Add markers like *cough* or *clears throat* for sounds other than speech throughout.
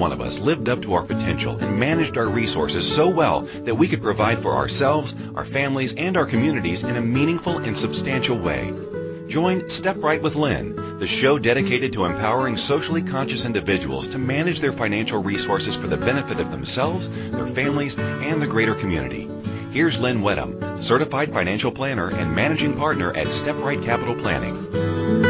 one of us lived up to our potential and managed our resources so well that we could provide for ourselves, our families, and our communities in a meaningful and substantial way. Join Step Right with Lynn, the show dedicated to empowering socially conscious individuals to manage their financial resources for the benefit of themselves, their families, and the greater community. Here's Lynn Wedham, certified financial planner and managing partner at Step Right Capital Planning.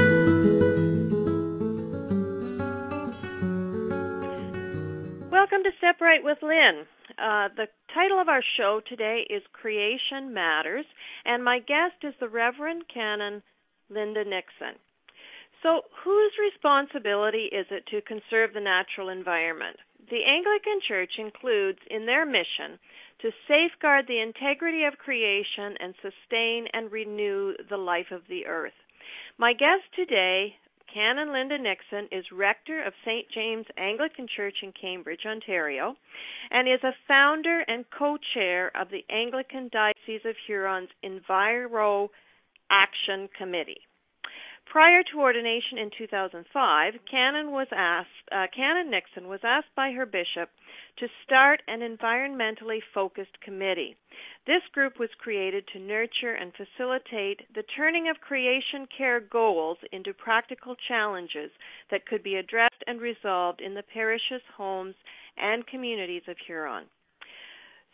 Uh, the title of our show today is Creation Matters, and my guest is the Reverend Canon Linda Nixon. So, whose responsibility is it to conserve the natural environment? The Anglican Church includes in their mission to safeguard the integrity of creation and sustain and renew the life of the earth. My guest today, Canon Linda Nixon, is rector of St. James Anglican Church in Cambridge, Ontario, and is a founder and co chair of the Anglican Diocese of Huron's Enviro Action Committee. Prior to ordination in 2005, Canon was asked, uh, Canon Nixon was asked by her bishop to start an environmentally focused committee. This group was created to nurture and facilitate the turning of creation care goals into practical challenges that could be addressed and resolved in the parishes, homes, and communities of Huron.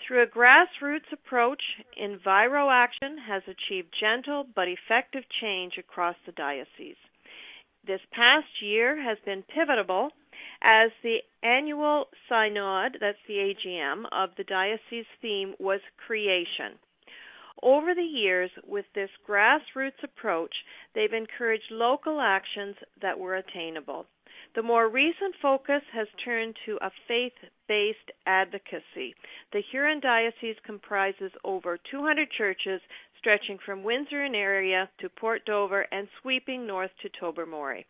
Through a grassroots approach, Enviro Action has achieved gentle but effective change across the diocese. This past year has been pivotal as the annual synod, that's the AGM, of the diocese theme was creation. Over the years, with this grassroots approach, they've encouraged local actions that were attainable. The more recent focus has turned to a faith based advocacy. The Huron Diocese comprises over 200 churches stretching from Windsor and area to Port Dover and sweeping north to Tobermory.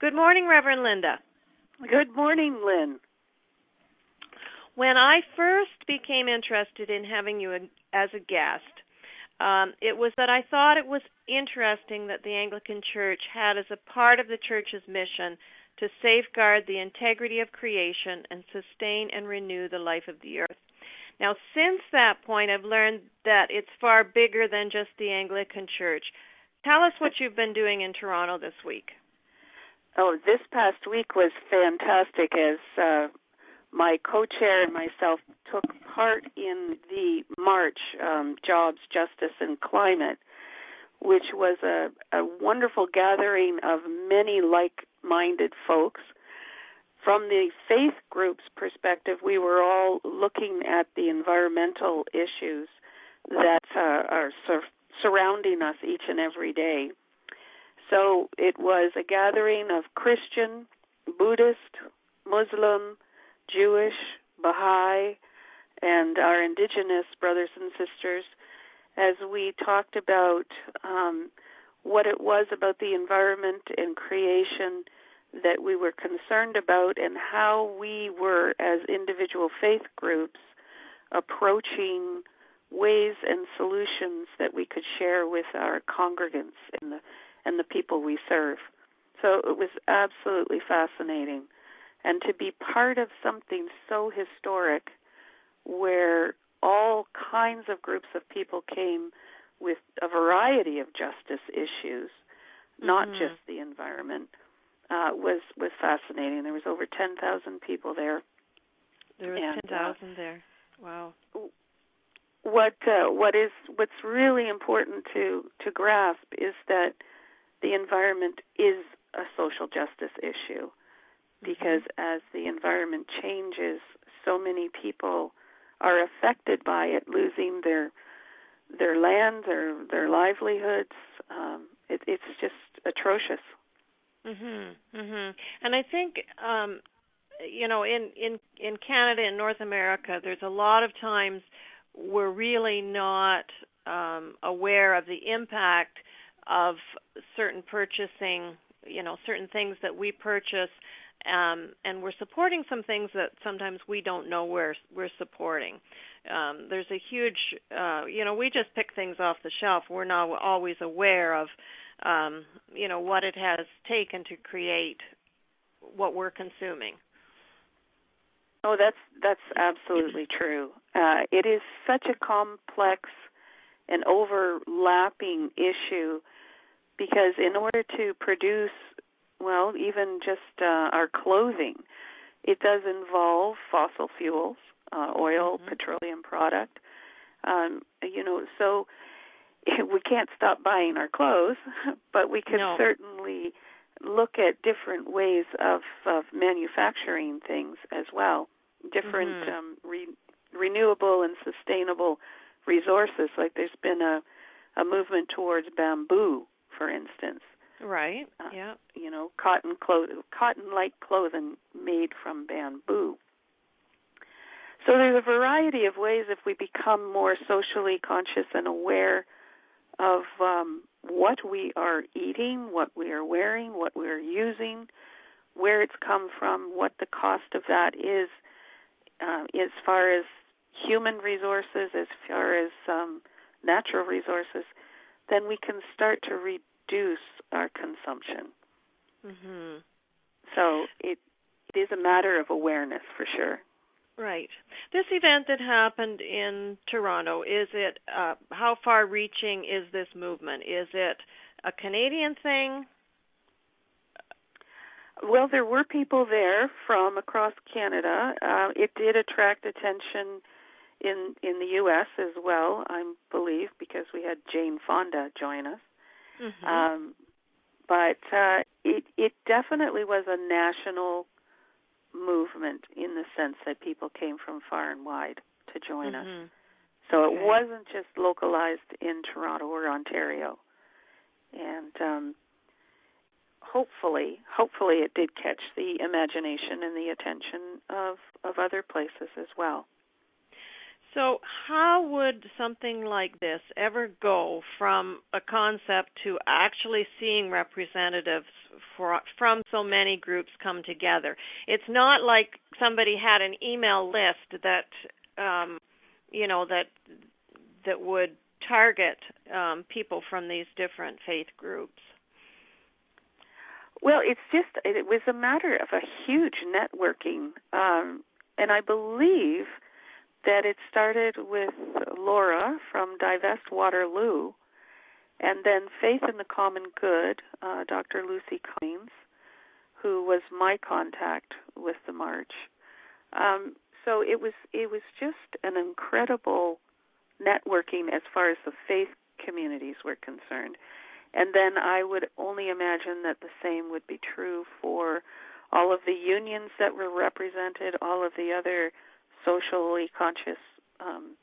Good morning, Reverend Linda. Good morning, Lynn. When I first became interested in having you as a guest, um, it was that I thought it was interesting that the Anglican Church had as a part of the church's mission to safeguard the integrity of creation and sustain and renew the life of the earth. Now, since that point, I've learned that it's far bigger than just the Anglican Church. Tell us what you've been doing in Toronto this week. Oh, this past week was fantastic as uh, my co-chair and myself took part in the march, um, Jobs, Justice, and Climate, which was a, a wonderful gathering of many like minded folks. From the faith group's perspective, we were all looking at the environmental issues that uh, are sur- surrounding us each and every day. So it was a gathering of Christian, Buddhist, Muslim, Jewish, Baha'i, and our indigenous brothers and sisters as we talked about um, what it was about the environment and creation that we were concerned about and how we were as individual faith groups approaching ways and solutions that we could share with our congregants and the and the people we serve. So it was absolutely fascinating and to be part of something so historic where all kinds of groups of people came with a variety of justice issues, not mm-hmm. just the environment, uh, was was fascinating. There was over ten thousand people there. There was ten thousand uh, there. Wow. What uh, what is what's really important to to grasp is that the environment is a social justice issue because mm-hmm. as the environment changes, so many people are affected by it, losing their their land, their their livelihoods. Um, it, it's just atrocious. Mhm. Mhm. And I think um you know in in in Canada and North America there's a lot of times we're really not um aware of the impact of certain purchasing, you know, certain things that we purchase um, and we're supporting some things that sometimes we don't know we're we're supporting. Um, there's a huge, uh, you know, we just pick things off the shelf. We're not always aware of, um, you know, what it has taken to create what we're consuming. Oh, that's that's absolutely true. Uh, it is such a complex and overlapping issue because in order to produce, well, even just uh, our clothing, it does involve fossil fuels, uh, oil, mm-hmm. petroleum product. Um, you know, so *laughs* we can't stop buying our clothes, *laughs* but we can no. certainly look at different ways of, of manufacturing things as well, different mm-hmm. um, re- renewable and sustainable resources. Like there's been a a movement towards bamboo, for instance. Right. Uh, yeah. You know, cotton cloth, cotton-like clothing made from bamboo. So there's a variety of ways if we become more socially conscious and aware of um, what we are eating, what we are wearing, what we are using, where it's come from, what the cost of that is, uh, as far as human resources, as far as um, natural resources, then we can start to reduce our consumption. Mm-hmm. So it it is a matter of awareness for sure. Right. This event that happened in Toronto, is it uh, how far reaching is this movement? Is it a Canadian thing? Well, there were people there from across Canada. Uh, it did attract attention in in the U.S. as well, I believe, because we had Jane Fonda join us. Mm-hmm. Um, but uh, it it definitely was a national movement in the sense that people came from far and wide to join mm-hmm. us. So okay. it wasn't just localized in Toronto or Ontario. And um, hopefully, hopefully it did catch the imagination and the attention of of other places as well. So, how would something like this ever go from a concept to actually seeing representatives for, from so many groups come together? It's not like somebody had an email list that, um, you know, that that would target um, people from these different faith groups. Well, it's just it was a matter of a huge networking, um, and I believe that it started with Laura from Divest Waterloo, and then Faith in the Common Good, uh, Dr. Lucy Cummings, who was my contact with the march. Um, so it was it was just an incredible networking as far as the faith communities were concerned. And then I would only imagine that the same would be true for all of the unions that were represented, all of the other socially conscious um,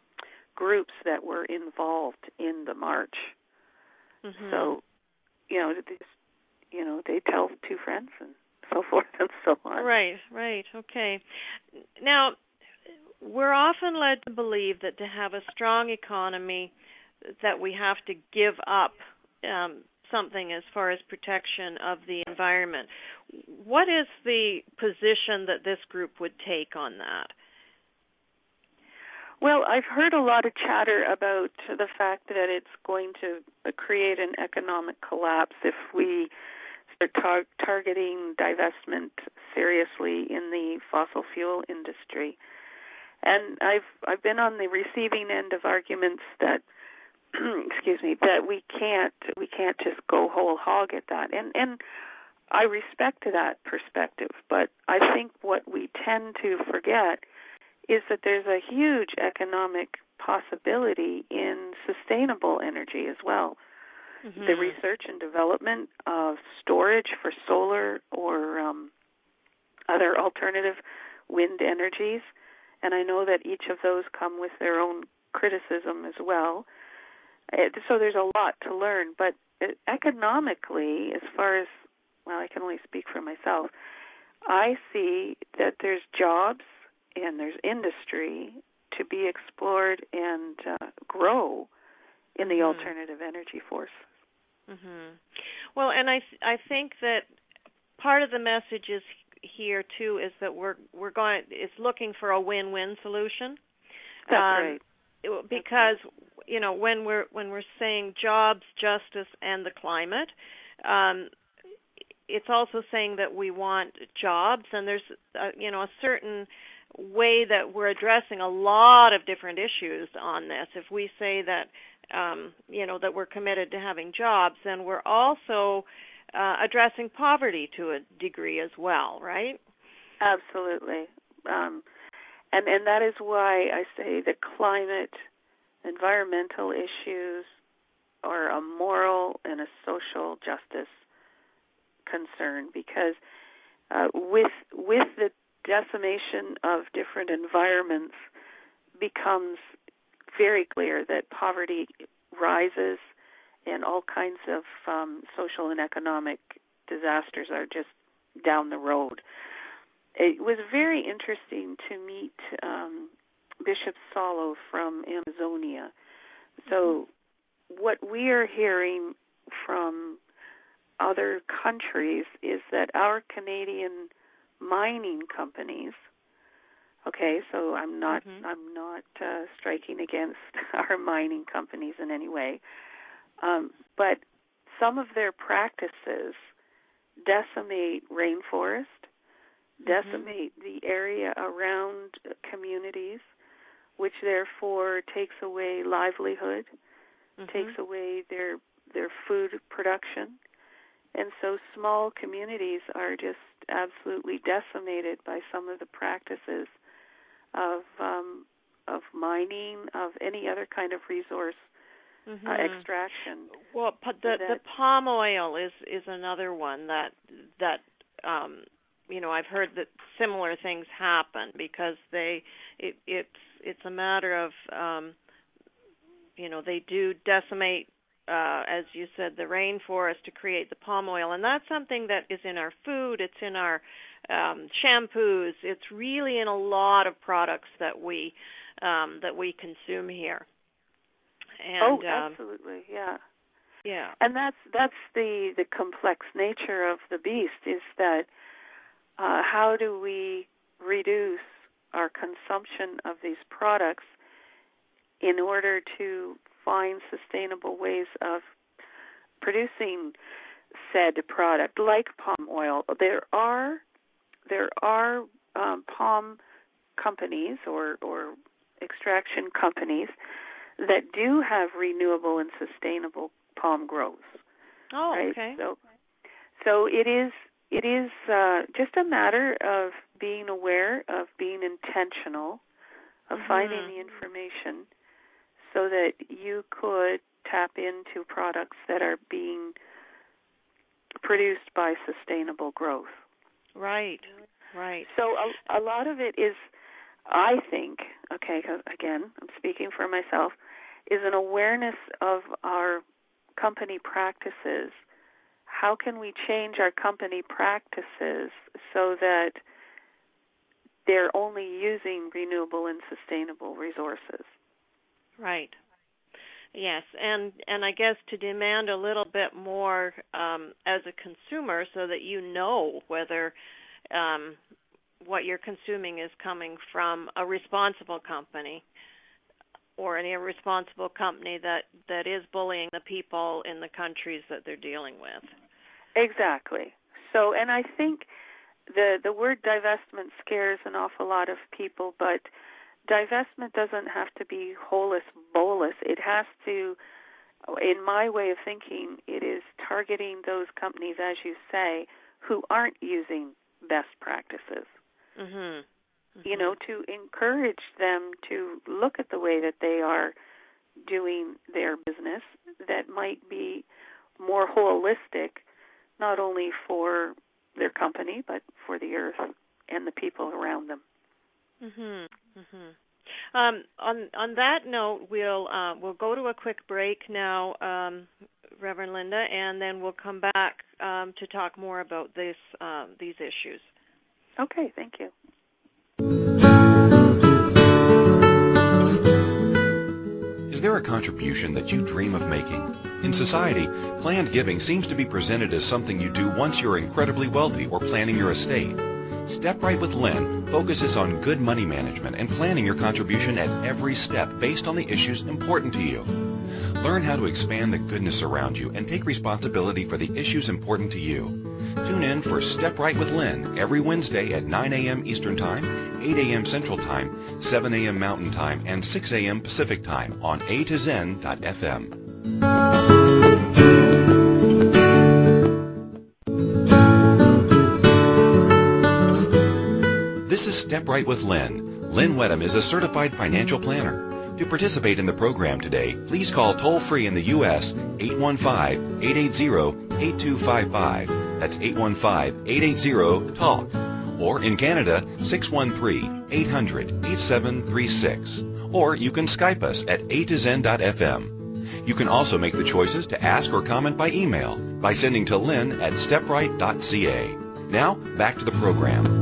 groups that were involved in the march. Mm-hmm. So, you know, these, you know, they tell two friends and so *laughs* forth and so on. Right, right, okay. Now, we're often led to believe that to have a strong economy, that we have to give up um, something as far as protection of the environment. What is the position that this group would take on that? Well, I've heard a lot of chatter about the fact that it's going to create an economic collapse if we start tar- targeting divestment seriously in the fossil fuel industry. And I've I've been on the receiving end of arguments that *clears throat* excuse me that we can't we can't just go whole hog at that. And and I respect that perspective, but I think what we tend to forget is that there's a huge economic possibility in sustainable energy as well. Mm-hmm. The research and development of storage for solar or um, other alternative wind energies, and I know that each of those come with their own criticism as well. So there's a lot to learn, but economically, as far as well, I can only speak for myself. I see that there's jobs and there's industry to be explored and uh, grow in the mm-hmm. alternative energy force. Mhm. Well, and I th- I think that part of the message is here too is that we're we're going is looking for a win-win solution. That's um, right. Because you know when we're when we're saying jobs, justice, and the climate, um, it's also saying that we want jobs, and there's a, you know a certain way that we're addressing a lot of different issues on this. If we say that um, you know that we're committed to having jobs, then we're also uh, addressing poverty to a degree as well, right? Absolutely, um, and and that is why I say the climate, environmental issues, are a moral and a social justice concern because uh, with with the decimation of different environments becomes very clear that poverty rises and all kinds of um, social and economic disasters are just down the road. It was very interesting to meet um, Bishop Saulo from Amazonia. So, what we are hearing from other countries is that our Canadian mining companies okay so i'm not mm-hmm. i'm not uh, striking against *laughs* our mining companies in any way um, but some of their practices decimate rainforest mm-hmm. decimate mm-hmm. the area around communities which therefore takes away livelihood mm-hmm. takes away their their food production and so small communities are just absolutely decimated by some of the practices of um, of mining, of any other kind of resource uh, mm-hmm. uh, extraction. Well, the the palm oil is is another one that that um, you know I've heard that similar things happen because they it, it's it's a matter of um, you know they do decimate uh, as you said, the rainforest to create the palm oil, and that's something that is in our food. It's in our um, shampoos. It's really in a lot of products that we um, that we consume here. And, oh, um, absolutely, yeah. Yeah. And that's that's the the complex nature of the beast is that uh, how do we reduce our consumption of these products in order to find sustainable ways of producing said product like palm oil. There are there are um, palm companies or or extraction companies that do have renewable and sustainable palm growth. Oh, right? okay. So so it is it is uh, just a matter of being aware of being intentional of mm-hmm. finding the information so that you could tap into products that are being produced by sustainable growth. Right, right. So a, a lot of it is, I think, okay, again, I'm speaking for myself, is an awareness of our company practices. How can we change our company practices so that they're only using renewable and sustainable resources? Right. Yes, and and I guess to demand a little bit more um, as a consumer, so that you know whether um, what you're consuming is coming from a responsible company or an irresponsible company that that is bullying the people in the countries that they're dealing with. Exactly. So, and I think the the word divestment scares an awful lot of people, but divestment doesn't have to be holus bolus. It has to, in my way of thinking, it is targeting those companies, as you say, who aren't using best practices. Mm-hmm. Mm-hmm. You know, to encourage them to look at the way that they are doing their business that might be more holistic, not only for their company, but for the earth and the people around them. Mhm. Mhm. Um, on on that note, we'll uh, we'll go to a quick break now, um, Reverend Linda, and then we'll come back um, to talk more about this um, these issues. Okay. Thank you. Is there a contribution that you dream of making? In society, planned giving seems to be presented as something you do once you're incredibly wealthy or planning your estate. Step Right with Lynn focuses on good money management and planning your contribution at every step based on the issues important to you. Learn how to expand the goodness around you and take responsibility for the issues important to you. Tune in for Step Right with Lynn every Wednesday at 9 a.m. Eastern Time, 8 a.m. Central Time, 7 a.m. Mountain Time, and 6 a.m. Pacific Time on A to Zen.fm. This is Step Right with Lynn. Lynn Wedham is a certified financial planner. To participate in the program today, please call toll free in the U.S. 815-880-8255. That's 815-880-TALK. Or in Canada, 613-800-8736. Or you can Skype us at a to zen.fm. You can also make the choices to ask or comment by email by sending to lynn at stepright.ca. Now, back to the program.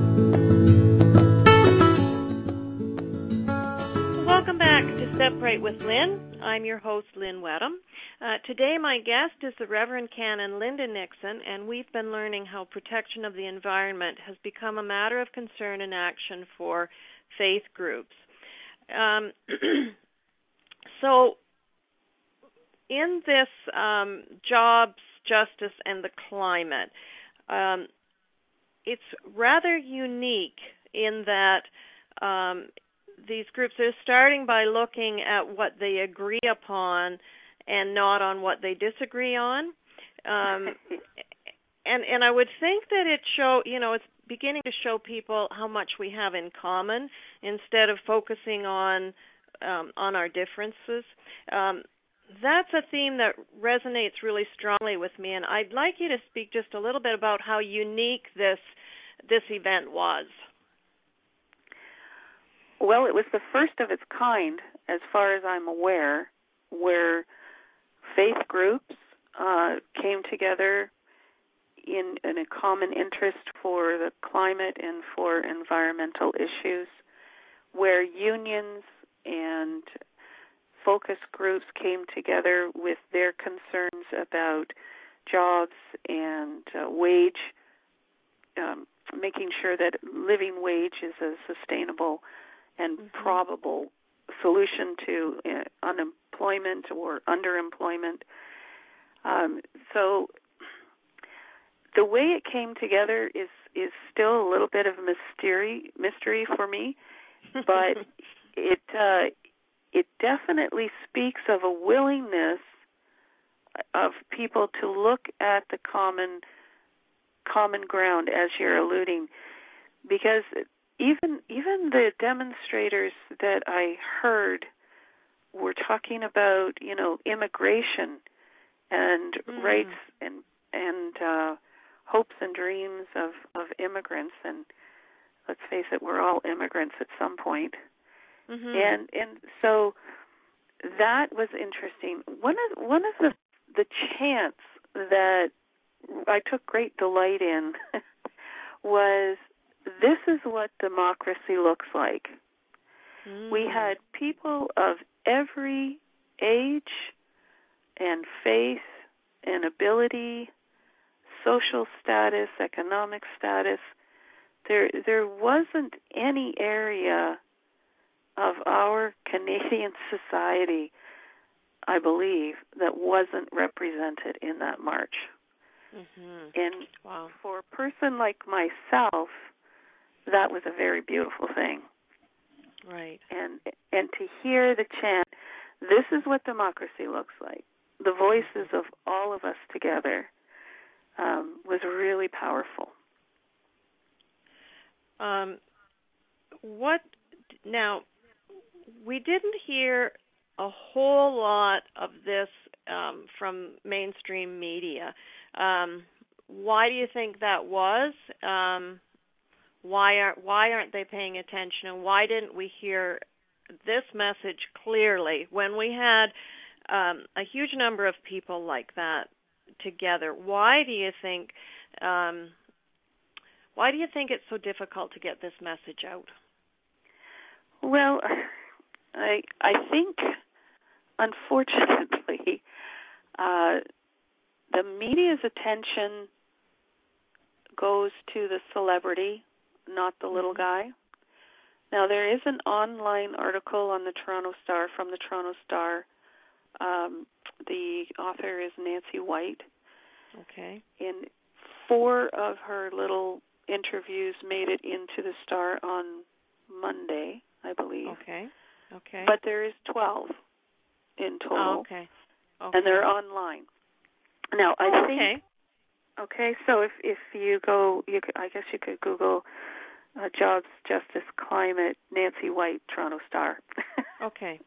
Right with Lynn. I'm your host, Lynn Wedham. Uh, today, my guest is the Reverend Canon Linda Nixon, and we've been learning how protection of the environment has become a matter of concern and action for faith groups. Um, *clears throat* so, in this um, jobs, justice, and the climate, um, it's rather unique in that um, these groups are starting by looking at what they agree upon and not on what they disagree on. Um, *laughs* and and I would think that it show you know it's beginning to show people how much we have in common instead of focusing on um, on our differences. Um, that's a theme that resonates really strongly with me, and I'd like you to speak just a little bit about how unique this this event was. Well, it was the first of its kind, as far as I'm aware, where faith groups uh, came together in, in a common interest for the climate and for environmental issues, where unions and focus groups came together with their concerns about jobs and uh, wage, um, making sure that living wage is a sustainable and mm-hmm. probable solution to uh, unemployment or underemployment. Um, so the way it came together is is still a little bit of a mystery mystery for me, but *laughs* it uh, it definitely speaks of a willingness of people to look at the common common ground as you're alluding because even even the demonstrators that I heard were talking about you know immigration and mm. rights and and uh, hopes and dreams of of immigrants and let's face it we're all immigrants at some point mm-hmm. and and so that was interesting one of one of the the chants that I took great delight in *laughs* was this is what democracy looks like. Mm. We had people of every age and faith and ability, social status, economic status. There there wasn't any area of our Canadian *laughs* society, I believe, that wasn't represented in that march. Mm-hmm. And wow. for a person like myself, that was a very beautiful thing. Right. And and to hear the chant, this is what democracy looks like. The voices of all of us together um, was really powerful. Um, what now? We didn't hear a whole lot of this um, from mainstream media. Um, why do you think that was? Um, why aren't why aren't they paying attention? And why didn't we hear this message clearly when we had um, a huge number of people like that together? Why do you think um, why do you think it's so difficult to get this message out? Well i i think unfortunately *laughs* uh, the media's attention goes to the celebrity not the little guy. Now there is an online article on the Toronto Star from the Toronto Star. Um, the author is Nancy White. Okay. And four of her little interviews made it into the Star on Monday, I believe. Okay. Okay. But there is 12 in total. oh, okay. Okay. And they're online. Now, I Oh, think okay. Okay, so if if you go, you could, I guess you could Google uh, jobs, justice, climate, Nancy White, Toronto Star, *laughs* Okay.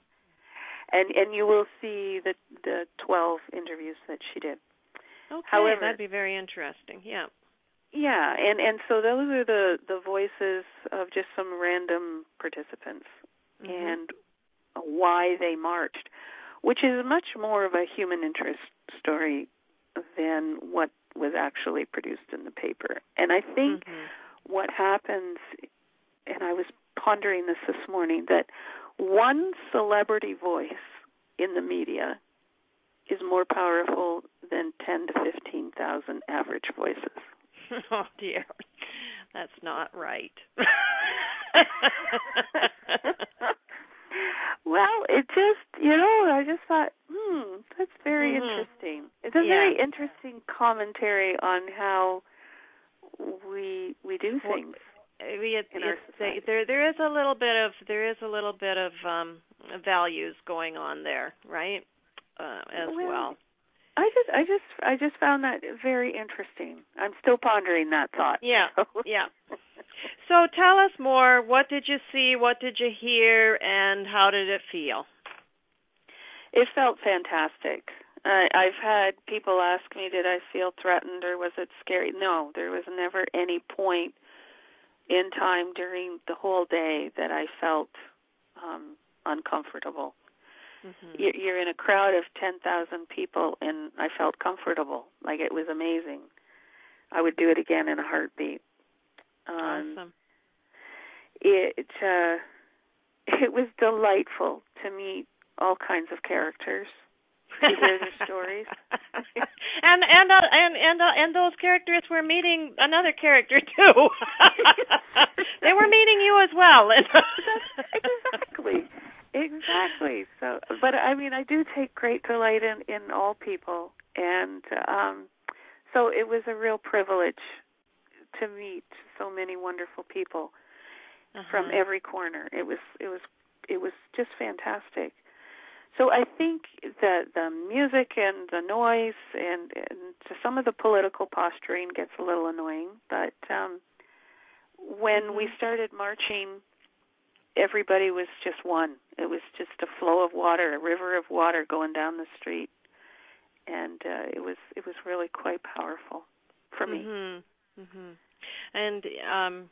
and and you will see the the twelve interviews that she did. Okay. However- that'd be very interesting. Yeah. Yeah, and and so those are the the voices of just some random participants Mhm. and why they marched, which is much more of a human interest story than what was actually produced in the paper. And I think Mhm. What happens, and I was pondering this this morning, that one celebrity voice in the media is more powerful than 10 to 15,000 average voices. *laughs* oh dear. That's not right. *laughs* well, it just, you know, I just thought, hmm, that's very Mhm. interesting. It's a Yeah. very interesting commentary on how we we do Well, things. Maybe it, in our it's- there there is a little bit of there is a little bit of um values going on there, right? Uh as Well, well. I just I just I just found that very interesting. I'm still pondering that thought. *laughs* Yeah. So- Yeah. So tell us more. What did you see? What did you hear? And how did it feel? It felt fantastic. Uh, I've had people ask me, did I feel threatened or was it scary? No, there was never any point in time during the whole day that I felt um, uncomfortable. Mhm. You- You're in a crowd of 10,000 people, and I felt comfortable. Like it was amazing. I would do it again in a heartbeat. Um, Awesome. it uh *laughs* it was delightful to meet all kinds of characters to hear their stories. *laughs* and and uh, and and uh, and those characters were meeting another character *laughs* too. *laughs* they were meeting you as well. exactly exactly so but i mean i do take great delight in in all people and um so it was a real privilege to meet so many wonderful people from Uh-huh. every corner. It was it was it was just fantastic. So I think the the music and the noise and, and some of the political posturing gets a little annoying, but um when we Mhm. started marching everybody was just one. It was just a flow of water, a river of water going down the street. And uh it was it was really quite powerful for me. Mhm. Mhm. And um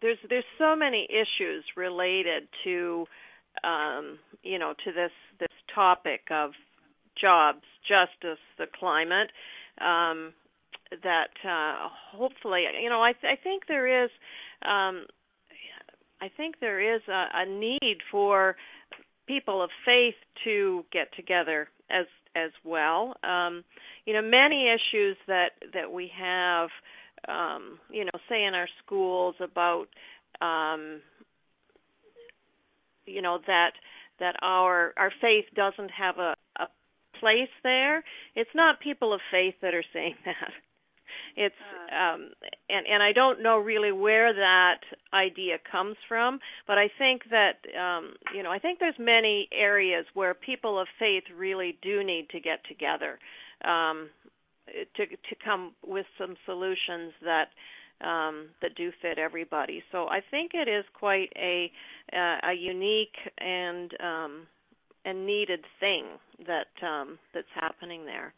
there's there's so many issues related to um you know to this this topic of jobs, justice, the climate um that uh hopefully you know I th- I think there is um I think there is a, a need for people of faith to get together as as well. Um, you know, many issues that that we have, um, you know, say in our schools about, um, you know, that that our our faith doesn't have a, a place there. It's not people of faith that are saying *laughs* that. It's um and and I don't know really where that idea comes from, but I think that um you know, I think there's many areas where people of faith really do need to get together um to to come with some solutions that um that do fit everybody. So I think it is quite a uh, a unique and um and needed thing that um that's happening there.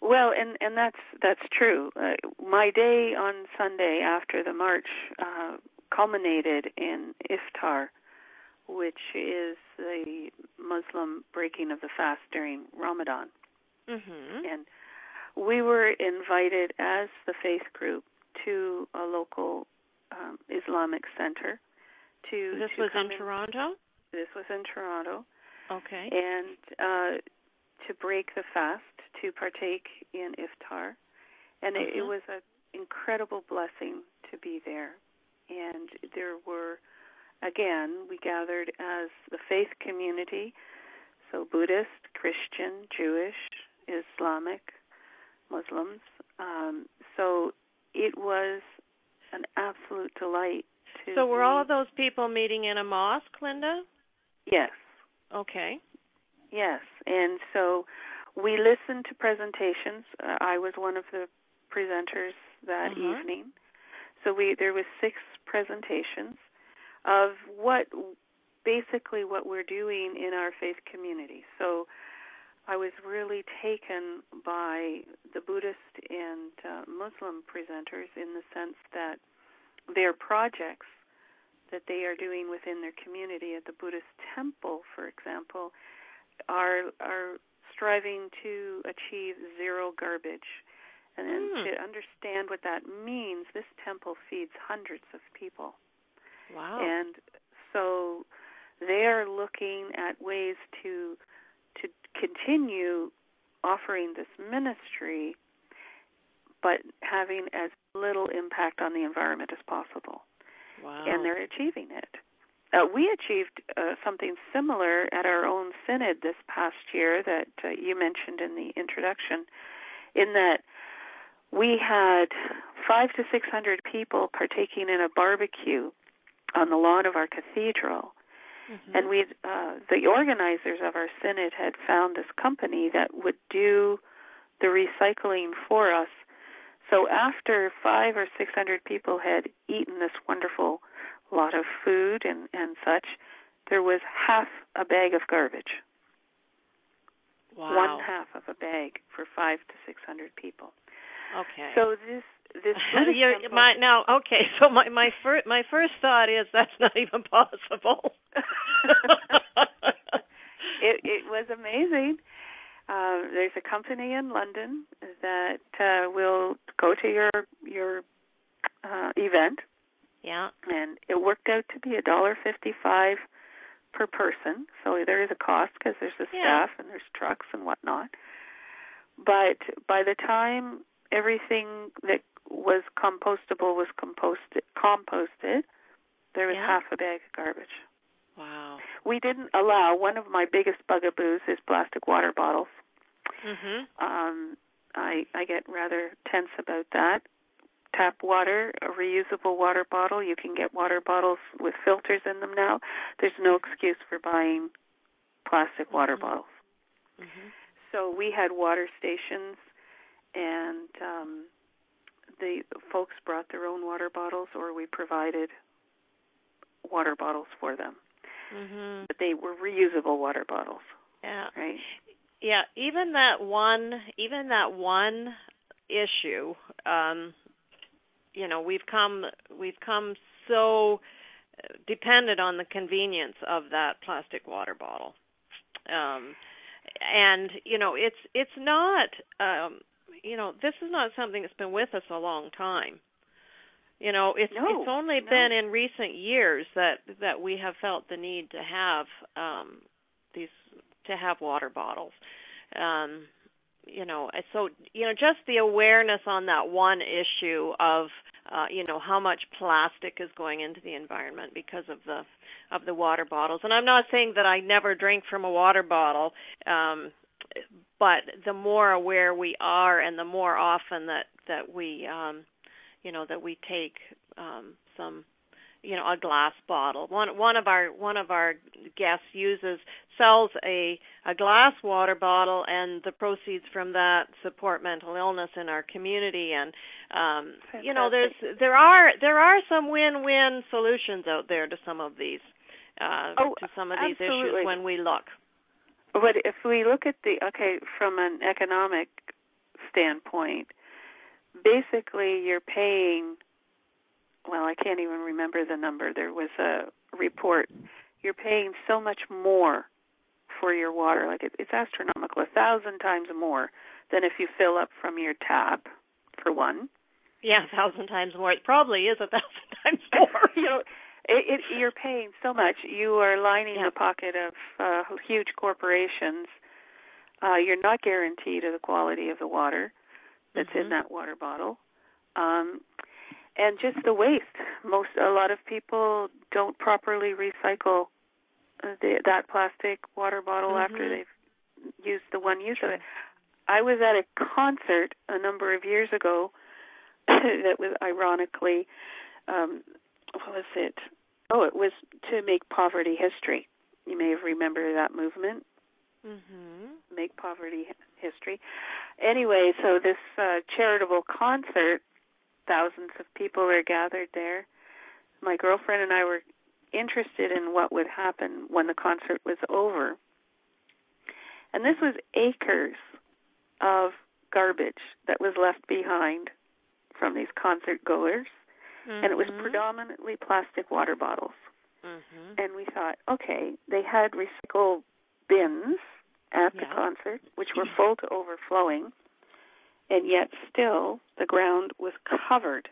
Well, and and that's that's true. Uh, my day on Sunday after the march uh, culminated in iftar, which is the Muslim breaking of the fast during Ramadan, Mhm. and we were invited as the faith group to a local um, Islamic center. To This to was come in Toronto. This was in Toronto, Okay. and uh, to break the fast, to partake in iftar, and it, it Mhm. was an incredible blessing to be there. And there were, again, we gathered as the faith community, so Buddhist, Christian, Jewish, Islamic, Muslims. Um, so it was an absolute delight to. So were all of those people meeting in a mosque, Linda? Yes. Okay. Yes, and so we listened to presentations. Uh, I was one of the presenters that Uh-huh. evening. So we there was six presentations of what basically what we're doing in our faith community. So I was really taken by the Buddhist and uh, Muslim presenters in the sense that their projects that they are doing within their community at the Buddhist temple, for example, are are striving to achieve zero garbage. And then Hmm. to understand what that means, this temple feeds hundreds of people. Wow. And so they are looking at ways to continue offering this ministry but having as little impact on the environment as possible. wow. And they're achieving it. Uh, we achieved uh, something similar at our own synod this past year that uh, you mentioned in the introduction, in that we had five to six hundred people partaking in a barbecue on the lawn of our cathedral. Mhm. And we, uh, the organizers of our synod, had found this company that would do the recycling for us. So after five or six hundred people had eaten this wonderful lot of food and and such, there was half a bag of garbage. wow. One half of a bag for five to six hundred people. Okay. So this this *laughs* Buddhist You're- temple- my, now, okay. *laughs* So my my first my first thought is that's not even possible. *laughs* it it was amazing. Uh, there's a company in London that uh, will go to your your uh, event, yeah. and it worked out to be a dollar fifty-five per person. So there is a cost because there's the Yeah. staff and there's trucks and whatnot. But by the time everything that was compostable was composted, composted, there was Yeah. half a bag of garbage. Wow. We didn't allow one of my biggest bugaboos is plastic water bottles. Mhm. Um, I I get rather tense about that. Tap water, a reusable water bottle. You can get water bottles with filters in them now. There's no excuse for buying plastic water Mhm. bottles. Mhm. So we had water stations, and um, the folks brought their own water bottles, or we provided water bottles for them. Mhm. But they were reusable water bottles, Yeah. right? Yeah, even that one even that one issue um you know, we've come we've come so dependent on the convenience of that plastic water bottle. Um and you know, it's it's not um you know, this is not something that's been with us a long time. You know, it's No, it's only no. been in recent years that that we have felt the need to have um these to have water bottles. Um you know, so you know just the awareness on that one issue of uh you know how much plastic is going into the environment because of the of the water bottles. And I'm not saying that I never drink from a water bottle um but the more aware we are and the more often that that we um you know that we take um some you know a glass bottle. One one of our one of our guests uses sells a a glass water bottle and the proceeds from that support mental illness in our community. And um you know there's there are there are some win-win solutions out there to some of these uh Oh, to some of these absolutely. issues when we look But if we look at the okay from an economic standpoint, basically you're paying. Well, I can't even remember the number. There was a report. You're paying so much more for your water, like it, it's astronomical, a thousand times more than if you fill up from your tap, for one. yeah a thousand times more it probably is a thousand *laughs* times more *laughs* you know, it, it, you're paying so much. You are lining Yeah. the pocket of uh, huge corporations. Uh, you're not guaranteed of the quality of the water that's Mhm. in that water bottle, um, and just the waste. Most a lot of people don't properly recycle uh, the, that plastic water bottle after Mhm. they've used the one use of it. I was at a concert a number of years ago *laughs* that was ironically um what was it? Oh, it was to make poverty history. You may have remembered that movement. Mhm. Make poverty history. Anyway, so this uh charitable concert, thousands of people were gathered there. My girlfriend and I were interested in what would happen when the concert was over. And this was acres of garbage that was left behind from these concert goers and it was Mhm. predominantly plastic water bottles. Mhm. And we thought, okay, they had recycle bins at the concert, which were *laughs* full to overflowing, and yet still the ground was covered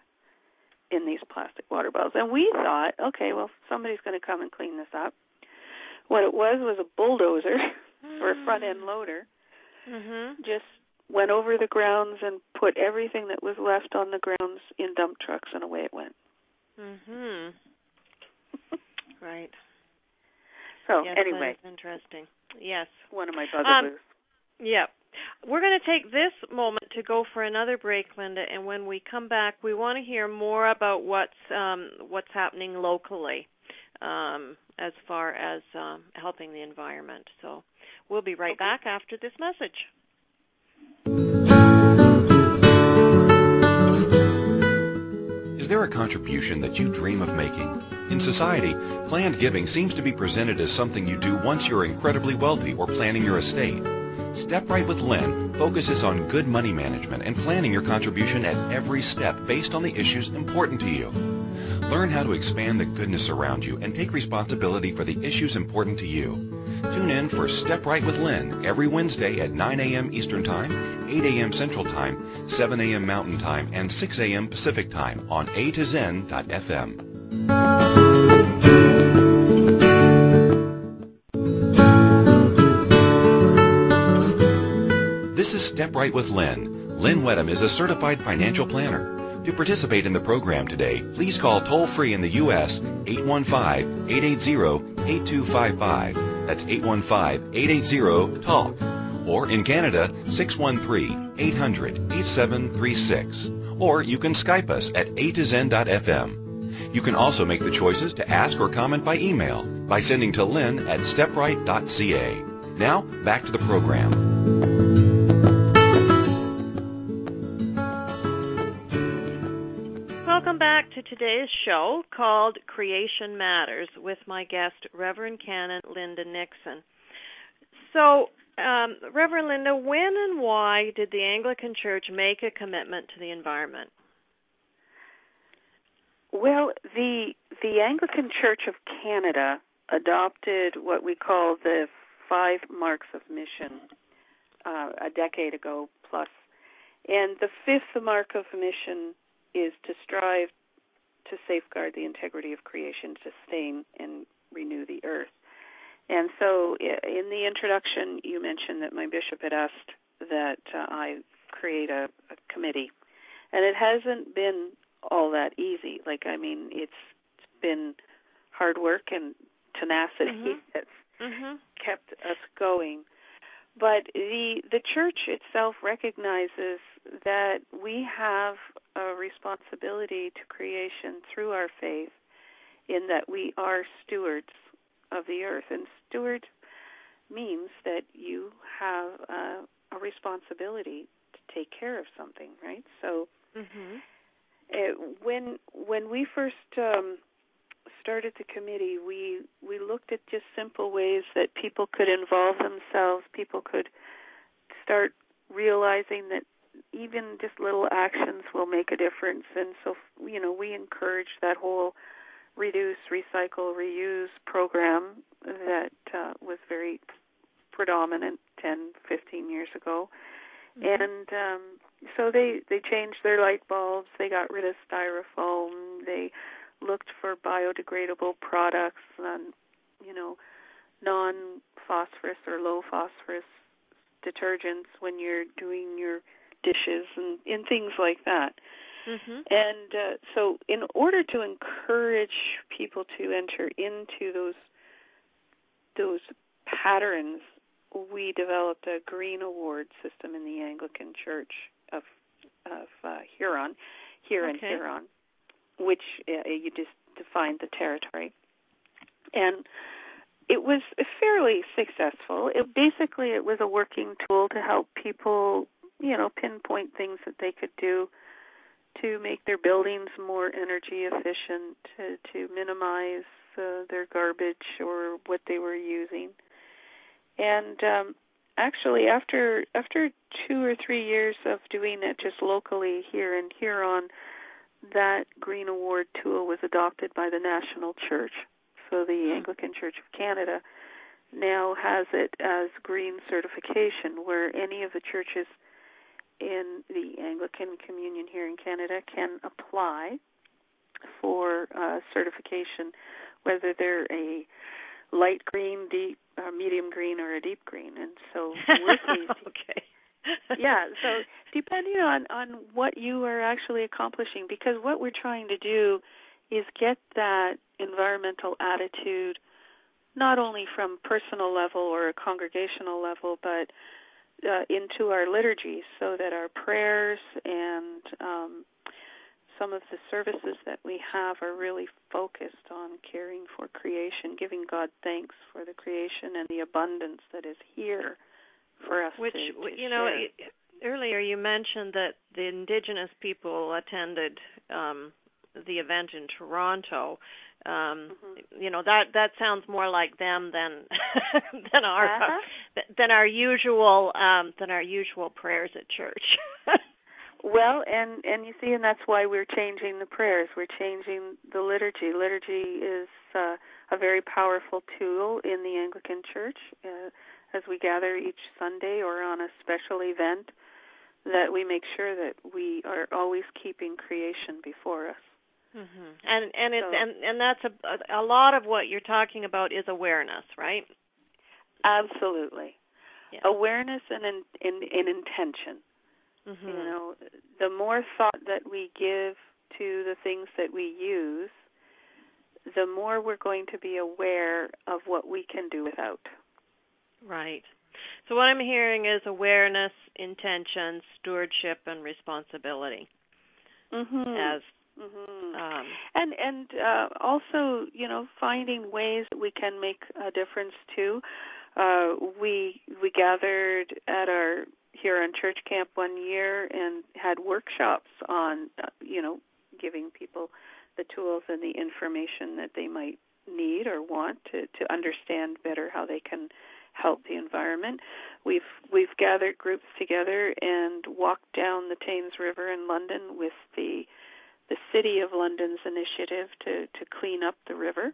in these plastic water bottles. And we thought, okay, well, somebody's going to come and clean this up. What it was was a bulldozer *laughs* or a front end loader Mhm. just went over the grounds and put everything that was left on the grounds in dump trucks and away it went. Mhm. *laughs* Right. So yes, anyway, interesting. Yes. one of my Um, bugaboos. Yeah. We're going to take this moment to go for another break, Linda, and when we come back, we want to hear more about what's um, what's happening locally um, as far as um, helping the environment. So we'll be right Okay. back after this message. There a contribution that you dream of making? In society, planned giving seems to be presented as something you do once you're incredibly wealthy or planning your estate. Step Right with Lynn focuses on good money management and planning your contribution at every step based on the issues important to you. Learn how to expand the goodness around you and take responsibility for the issues important to you. Tune in for Step Right with Lynn every Wednesday at 9 a.m. Eastern Time, 8 a.m. Central Time, 7 a.m. Mountain Time, and 6 a.m. Pacific Time on A to Zen.fm. This is Step Right with Lynn. Lynn Wedham is a certified financial planner. To participate in the program today, please call toll free in the U.S. 815-880-8255. That's 815-880-TALK. Or in Canada, 613-800-8736. Or you can Skype us at a to zen.fm. You can also make the choices to ask or comment by email by sending to lynn at stepright.ca. Now, back to the program. Today's show called Creation Matters with my guest, Reverend Canon Linda Nixon. So, um, Reverend Linda, when and why did the Anglican Church make a commitment to the environment? Well, the the Anglican Church of Canada adopted what we call the five marks of mission uh, a decade ago plus, and the fifth mark of mission is to strive to safeguard the integrity of creation, sustain and renew the earth. And so, in the introduction, you mentioned that my bishop had asked that uh, I create a, a committee, and it hasn't been all that easy. Like, I mean, it's, it's been hard work and tenacity Mhm. that's Mhm. kept us going. But the the church itself recognizes that we have a responsibility to creation through our faith in that we are stewards of the earth and steward means that you have a, a responsibility to take care of something, right? So Mhm. uh, when when we first um, started the committee, we we looked at just simple ways that people could involve themselves. People could start realizing that even just little actions will make a difference. And so, you know, we encourage that whole reduce, recycle, reuse program that uh, was very predominant 10, 15 years ago. Mhm. And um, so they they changed their light bulbs. They got rid of styrofoam. They looked for biodegradable products and you know non-phosphorus or low phosphorus detergents when you're doing your dishes and, and things like that. Mhm. And uh, so, in order to encourage people to enter into those those patterns we developed a green award system in the Anglican Church of of uh, Huron, here okay. in Huron, which uh, you just defined the territory, and it was fairly successful. It basically it was a working tool to help people, you know, pinpoint things that they could do to make their buildings more energy efficient, to, to minimize uh, their garbage or what they were using. And um, actually, after after two or three years of doing it just locally here in Huron, that Green Award tool was adopted by the National Church. So the. Anglican Church of Canada now has it as green certification, where any of the churches in the Anglican Communion here in Canada can apply for uh, certification, whether they're a light green, deep, uh, medium green, or a deep green. And so *laughs* we're pleased. okay. Yeah. *laughs* So depending on on what you are actually accomplishing, because what we're trying to do is get that environmental attitude not only from personal level or a congregational level, but uh, into our liturgy so that our prayers and um, some of the services that we have are really focused on caring for creation, giving God thanks for the creation and the abundance that is here for us Which, to, to you know, share. earlier you mentioned that the indigenous people attended um, the event in Toronto um mm-hmm. you know that that sounds more like them than *laughs* than our uh-huh. than our usual um than our usual prayers at church *laughs* well and and you see and that's why we're changing the prayers we're changing the liturgy liturgy is uh, a very powerful tool in the anglican church uh, as we gather each sunday or on a special event that we make sure that we are always keeping creation before us Mm-hmm. And and it's so, and and that's a a lot of what you're talking about is awareness, right? Absolutely. Yeah. Awareness and in, in, in intention. Mm-hmm. You know, the more thought that we give to the things that we use, the more we're going to be aware of what we can do without. Right. So what I'm hearing is awareness, intention, stewardship, and responsibility mm-hmm. as Mm-hmm. Um, and and uh, also, you know, finding ways that we can make a difference too. Uh, we we gathered at our Huron church camp one year and had workshops on, uh, you know, giving people the tools and the information that they might need or want to to understand better how they can help the environment. We've we've gathered groups together and walked down the Thames River in London with the the City of London's initiative to to clean up the river.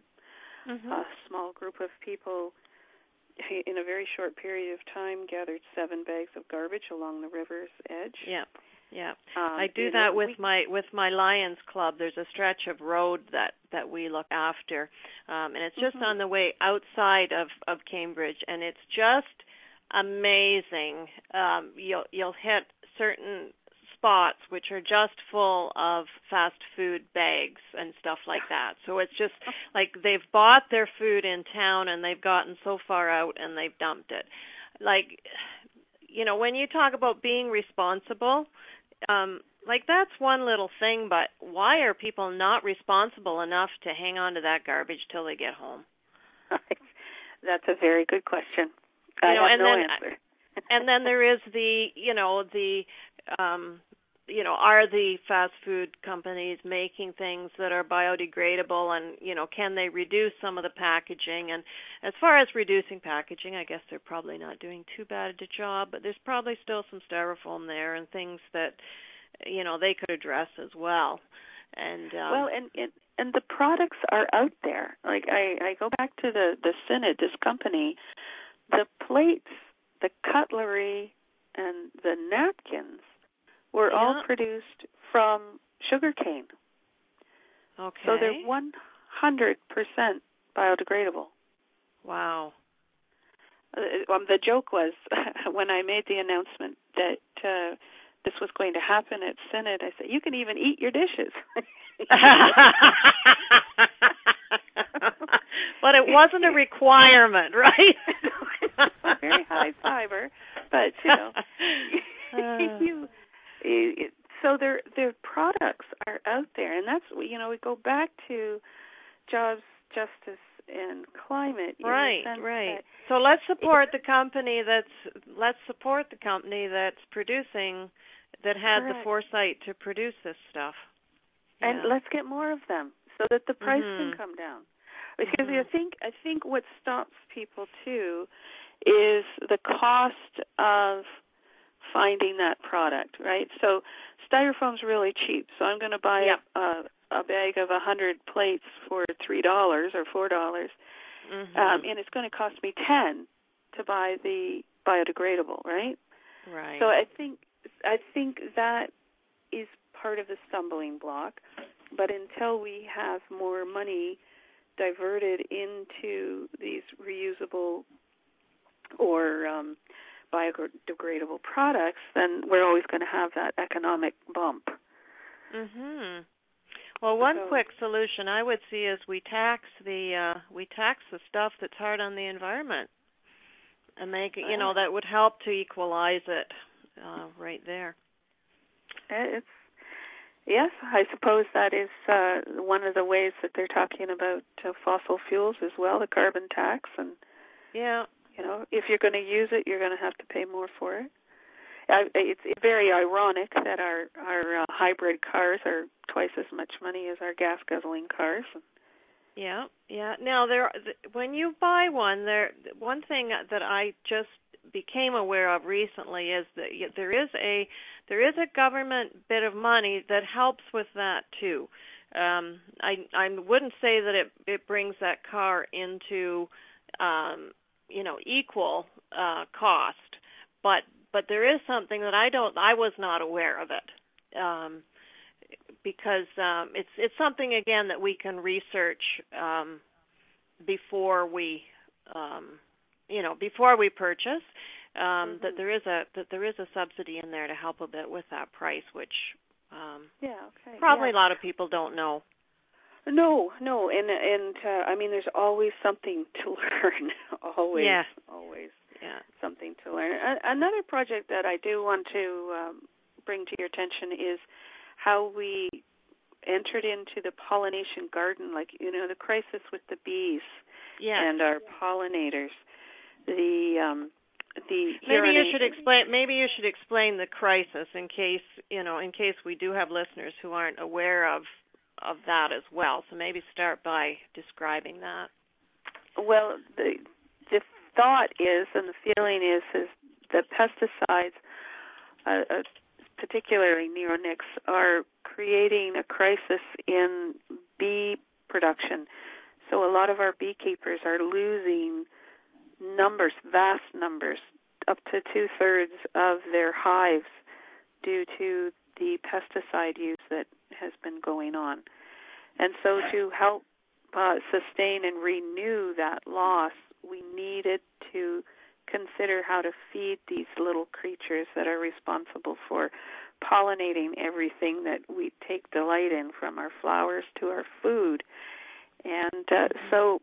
Mm-hmm. A small group of people in a very short period of time gathered seven bags of garbage along the river's edge. Yeah. Yeah. Um, I do that with we, my with my Lions Club. There's a stretch of road that that we look after. Um and it's just mm-hmm. on the way outside of of Cambridge and it's just amazing. Um you'll you'll hit certain spots which are just full of fast food bags and stuff like that. So it's just *laughs* like they've bought their food in town and they've gotten so far out and they've dumped it. Like you know, when you talk about being responsible, um like that's one little thing, but why are people not responsible enough to hang on to that garbage till they get home? *laughs* That's a very good question. You I know, have and no then answer. and then there is the you know the um you know are the fast food companies making things that are biodegradable and you know can they reduce some of the packaging? And as far as reducing packaging i guess they're probably not doing too bad a job but there's probably still some styrofoam there and things that you know they could address as well. And um well and and and the products are out there. Like i i go back to the the synod this company. The plates the cutlery and the napkins were yeah. all produced from sugarcane. Okay. So they're 100% biodegradable. Wow. Uh, um, the joke was *laughs* when I made the announcement that uh, this was going to happen at Synod, I said, you can even eat your dishes. *laughs* but it wasn't a requirement, right? *laughs* very high fiber, but you know, you, you so their their products are out there, and that's you know we go back to jobs, justice, and climate. Right, right. So let's support the company that's let's support the company that's producing that had correct. the foresight to produce this stuff. Yeah. And let's get more of them so that the price mm-hmm. can come down. Because mm-hmm. I think I think what stops people too is the cost of finding that product, right? So styrofoam's really cheap. So I'm going to buy yep. a, a bag of hundred plates for three dollars or four dollars, mm-hmm. um, and it's going to cost me ten to buy the biodegradable, right? Right. So I think I think that is part of the stumbling block. But until we have more money diverted into these reusable or um, biodegradable products, then we're always going to have that economic bump. Mhm. Well, one so, quick solution I would see is we tax the uh we tax the stuff that's hard on the environment. And make you know that would help to equalize it uh right there. It's yes, I suppose that is uh one of the ways that they're talking about uh, fossil fuels as well, the carbon tax and yeah, you know, if you're going to use it, you're going to have to pay more for it. It's very ironic that our our uh, hybrid cars are twice as much money as our gas guzzling cars. Yeah, yeah. Now there, when you buy one, there one thing that I just became aware of recently is that there is a there is a government bit of money that helps with that too. Um, I I wouldn't say that it it brings that car into um, you know equal uh, cost, but but there is something that I don't I was not aware of it. Um, because um, it's it's something again that we can research um, before we um, you know before we purchase um, mm-hmm. that there is a that there is a subsidy in there to help a bit with that price, which um, yeah okay probably yeah. a lot of people don't know. No, no, and and uh, I mean, there's always something to *laughs* learn. always, yeah. always, yeah, something to learn. A- another project that I do want to um, bring to your attention is how we entered into the pollination garden, like you know, the crisis with the bees yes. and our pollinators. The um, the maybe you should explain maybe you should explain the crisis in case you know in case we do have listeners who aren't aware of of that as well. So maybe start by describing that. Well, the the thought is and the feeling is is that pesticides, uh, uh, particularly neonics, are creating a crisis in bee production. So a lot of our beekeepers are losing numbers, vast numbers, up to two thirds of their hives due to the pesticide use that has been going on. And so to help uh, sustain and renew that loss, we needed to consider how to feed these little creatures that are responsible for pollinating everything that we take delight in from our flowers to our food. And uh, so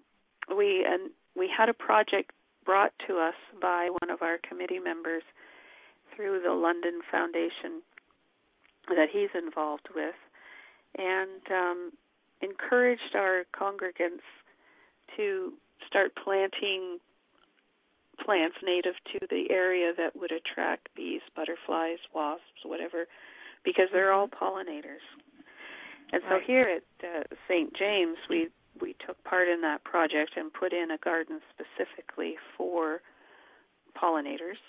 we and we had a project brought to us by one of our committee members through the London Foundation that he's involved with, and um, encouraged our congregants to start planting plants native to the area that would attract bees, butterflies, wasps, whatever, because they're all pollinators. And so right. here at uh, St. James, we we took part in that project and put in a garden specifically for pollinators,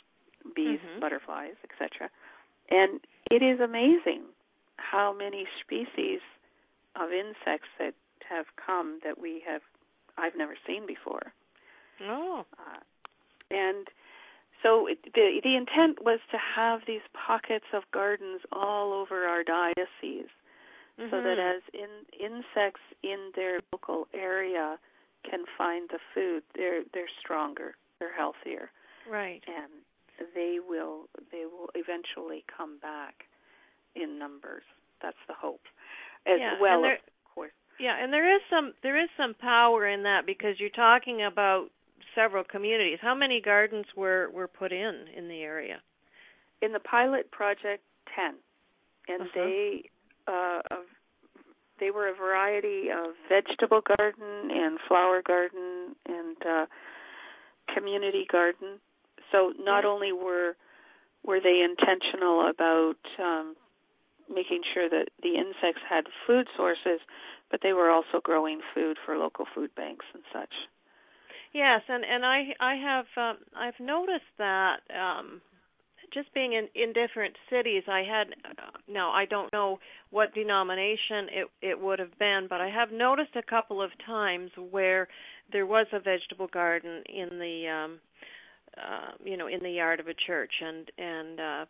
bees, mm-hmm. butterflies, etc. And it is amazing how many species of insects that have come that we have I've never seen before. Oh. Uh, and so it, the the intent was to have these pockets of gardens all over our diocese, mm-hmm. so that as in, insects in their local area can find the food, they're they're stronger, they're healthier, right, and they will they will eventually come back in numbers. That's the hope, as yeah, well there, of course. Yeah, and there is some there is some power in that because you're talking about several communities. How many gardens were were put in in the area? In the pilot project, ten, and uh-huh. they uh, they were a variety of vegetable garden and flower garden and uh, community garden. So not only were were they intentional about um, making sure that the insects had food sources, but they were also growing food for local food banks and such. Yes, and and I I have um, I've noticed that um, just being in in different cities, I had uh, now I don't know what denomination it it would have been, but I have noticed a couple of times where there was a vegetable garden in the um uh, you know in the yard of a church. And and uh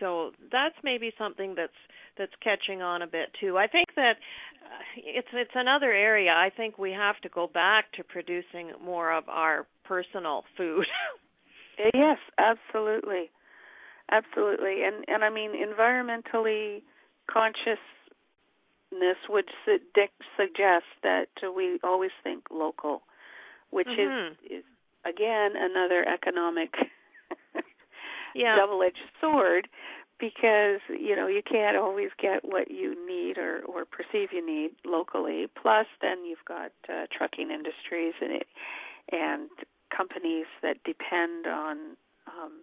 so that's maybe something that's that's catching on a bit too. I think that uh, it's it's another area i think we have to go back to producing more of our personal food. *laughs* Yes absolutely. Absolutely. And and i mean environmentally consciousness would su- suggest that we always think local which mm-hmm. is is again another economic *laughs* yeah. double-edged sword because you know you can't always get what you need or or perceive you need locally plus then you've got uh, trucking industries and it and companies that depend on um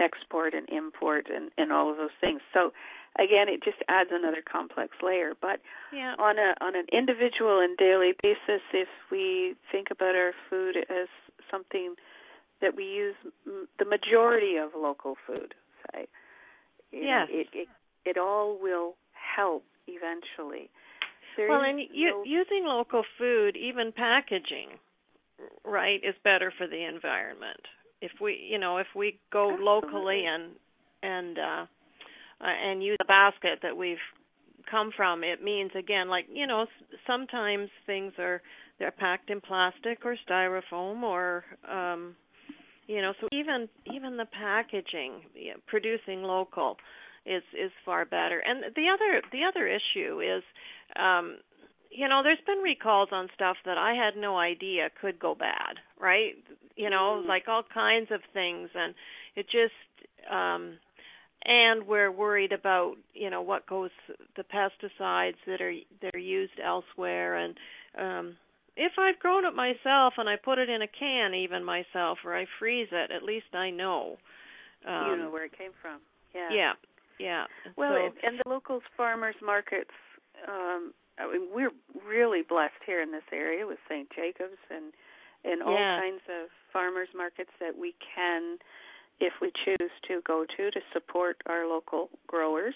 export and import and and all of those things so again it just adds another complex layer but yeah. on a on an individual and daily basis if we think about our food as something that we use m- the majority of local food. Say, yes, it, it it all will help eventually. There well, and no... using local food, even packaging, right, is better for the environment. If we, you know, if we go Absolutely. locally and and uh, uh, and use a basket that we've come from, it means again, like you know, sometimes things are they're packed in plastic or styrofoam or um you know so even even the packaging you know, producing local is is far better and the other the other issue is um you know there's been recalls on stuff that i had no idea could go bad right you know mm. like all kinds of things and it just um and we're worried about you know what goes the pesticides that are that are used elsewhere and um if I've grown it myself and I put it in a can, even myself, or I freeze it, at least I know. Um, you know where it came from. Yeah. Yeah. Yeah. Well, so, and the local farmers markets. Um, I mean, we're really blessed here in this area with St. Jacobs and and all yeah. kinds of farmers markets that we can, if we choose to, go to to support our local growers.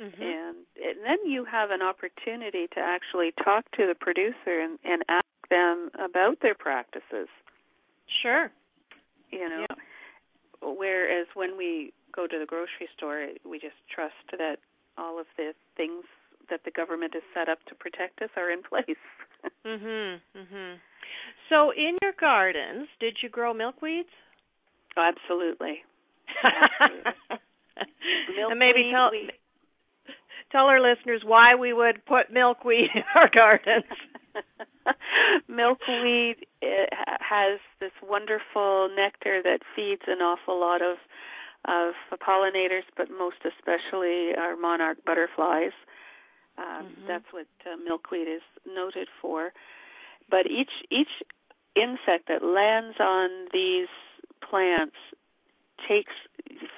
Mm-hmm. And, and then you have an opportunity to actually talk to the producer and, and ask them about their practices. Sure. You know, yeah. whereas when we go to the grocery store, we just trust that all of the things that the government has set up to protect us are in place. *laughs* mhm. Mhm. So, in your gardens, did you grow milkweeds? Absolutely. Absolutely. *laughs* milkweed, and maybe tell we, *laughs* tell our listeners why we would put milkweed in our gardens. milkweed has this wonderful nectar that feeds an awful lot of of pollinators, but most especially our monarch butterflies. Um, mm-hmm. That's what uh, milkweed is noted for. But each each insect that lands on these plants takes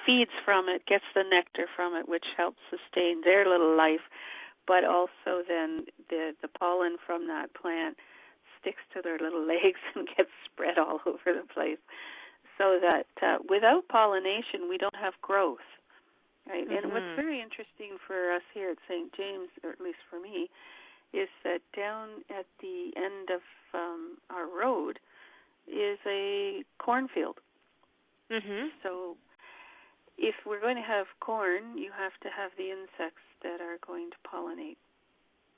feeds from it, gets the nectar from it, which helps sustain their little life. But also then the the pollen from that plant sticks to their little *laughs* legs and gets spread all *laughs* over the place. So that uh, without pollination, we don't have growth. Right? Mm-hmm. And what's very interesting for us here at St. James, or at least for me, is that down at the end of um, our road is a cornfield. Mhm. So if we're going to have corn, you have to have the insects that are going to pollinate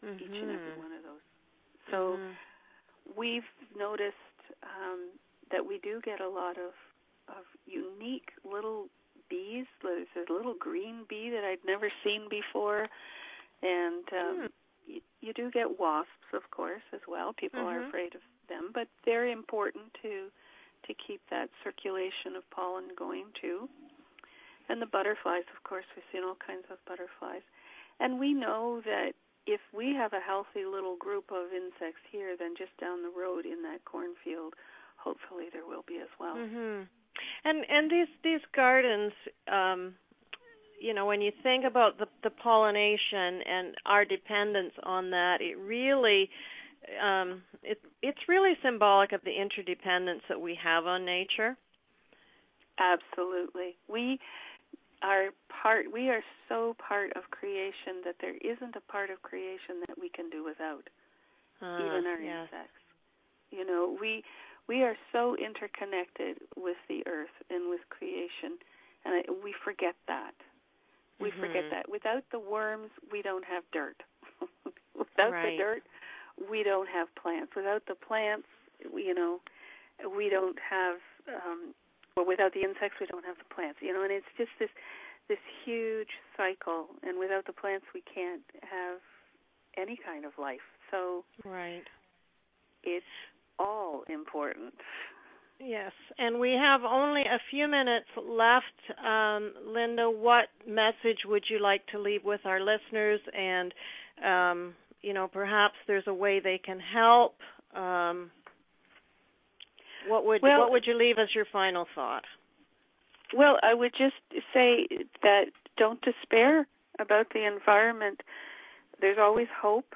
mm-hmm. each and every one of those. So mm-hmm. we've noticed um, that we do get a lot of of unique little bees. There's a little green bee that I'd never seen before, and um, mm. you, you do get wasps, of course, as well. People mm-hmm. are afraid of them, but they're important to to keep that circulation of pollen going too. And the butterflies, of course, we've seen all kinds of butterflies. And we know that if we have a healthy little group of insects here, then just down the road in that cornfield, hopefully there will be as well. Mm-hmm. And and these these gardens, um, you know, when you think about the the pollination and our dependence on that, it really um, it it's really symbolic of the interdependence that we have on nature. Absolutely, we are part. We are so part of creation that there isn't a part of creation that we can do without. Uh, even our yes. insects. You know, we we are so interconnected with the earth and with creation, and I, we forget that. We mm-hmm. forget that. Without the worms, we don't have dirt. *laughs* Without right. the dirt, we don't have plants. Without the plants, you know, we don't have. Um, well, without the insects, we don't have the plants. You know, and it's just this this huge cycle. And without the plants, we can't have any kind of life. So right, it's all important. Yes, and we have only a few minutes left. Um, Linda, what message would you like to leave with our listeners? And um, you know, perhaps there's a way they can help. Um, what would well, what would you leave as your final thought? Well, I would just say that don't despair about the environment. There's always hope.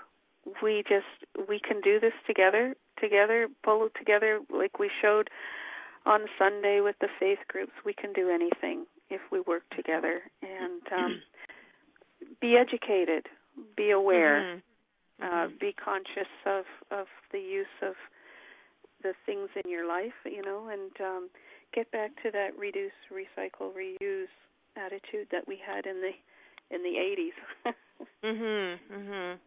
We just we can do this together. Together, pull it together like we showed on Sunday with the faith groups. We can do anything if we work together and um, *clears throat* be educated, be aware, Mm-hmm. Uh, be conscious of of the use of the things in your life, you know, and um, get back to that reduce, recycle, reuse attitude that we had in the in the 80s. mhm. Mhm.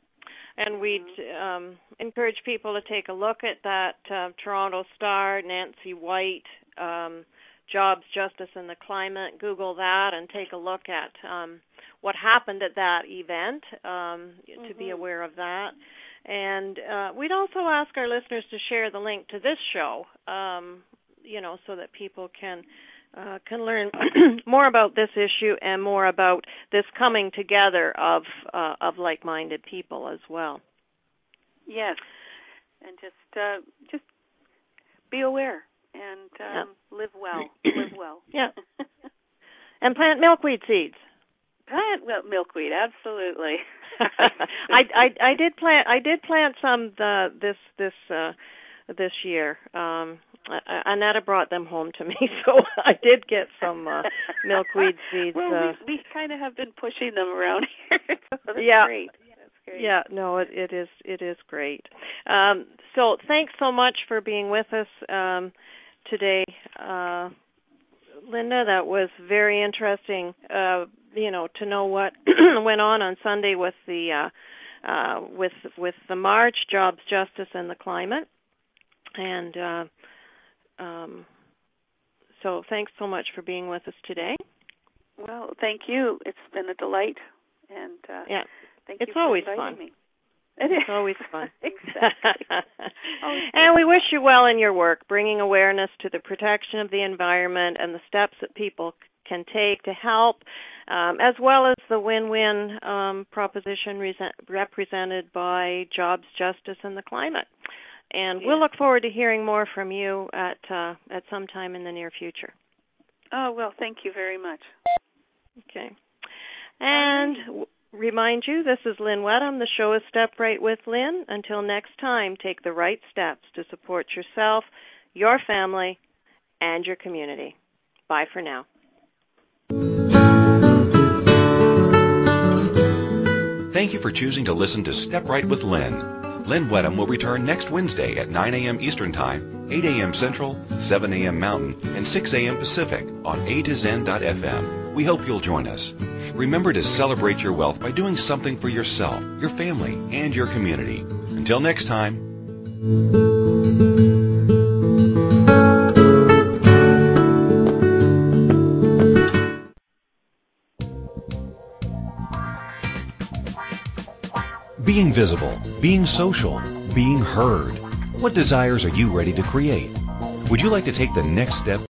And we'd um, encourage people to take a look at that uh, Toronto Star, Nancy White, um, Jobs, Justice, and the Climate. Google that and take a look at um, what happened at that event um, mm-hmm. to be aware of that. And uh, we'd also ask our listeners to share the link to this show, um, you know, so that people can uh, can learn *clears throat* more about this issue and more about this coming together of uh, of like-minded people as well. Yes, and just uh, just be aware and um, yeah. live well. *clears throat* live well. Yeah. *laughs* and plant milkweed seeds. Plant well, milkweed, absolutely. *laughs* I, I I did plant I did plant some the this this uh this year. Um Annetta brought them home to me, *laughs* so I did get some uh, milkweed *laughs* seeds. well, uh, we, we kind of have been pushing them around *laughs* here. so yeah. great. Great. Yeah, no, it, it is it is great. Um, so thanks so much for being with us um, today, uh, Linda. That was very interesting. Uh, you know, to know what *clears throat* went on on Sunday with the uh, uh, with with the march, jobs, justice, and the climate, and. Uh, um, so thanks so much for being with us today. Well, thank you. It's been a delight, and uh, yeah, thank it's you for always inviting fun. Me. It is It's *laughs* *laughs* always fun. exactly. and we wish you well in your work, bringing awareness to the protection of the environment and the steps that people can take to help, um, as well as the win-win um, proposition re- represented by jobs, justice, and the climate. And we'll look forward to hearing more from you at uh, at some time in the near future. Oh well, thank you very much. Okay. And w- remind you, this is Lynn Wedham. The show is Step Right with Lynn. Until next time, take the right steps to support yourself, your family, and your community. Bye for now. Thank you for choosing to listen to Step Right with Lynn. Lynn Wedham will return next Wednesday at 9 a.m. Eastern Time, 8 a.m. Central, 7 a.m. Mountain, and 6 a.m. Pacific on A to Zen.fm. We hope you'll join us. Remember to celebrate your wealth by doing something for yourself, your family, and your community. Until next time. Being visible, being social, being heard. What desires are you ready to create? Would you like to take the next step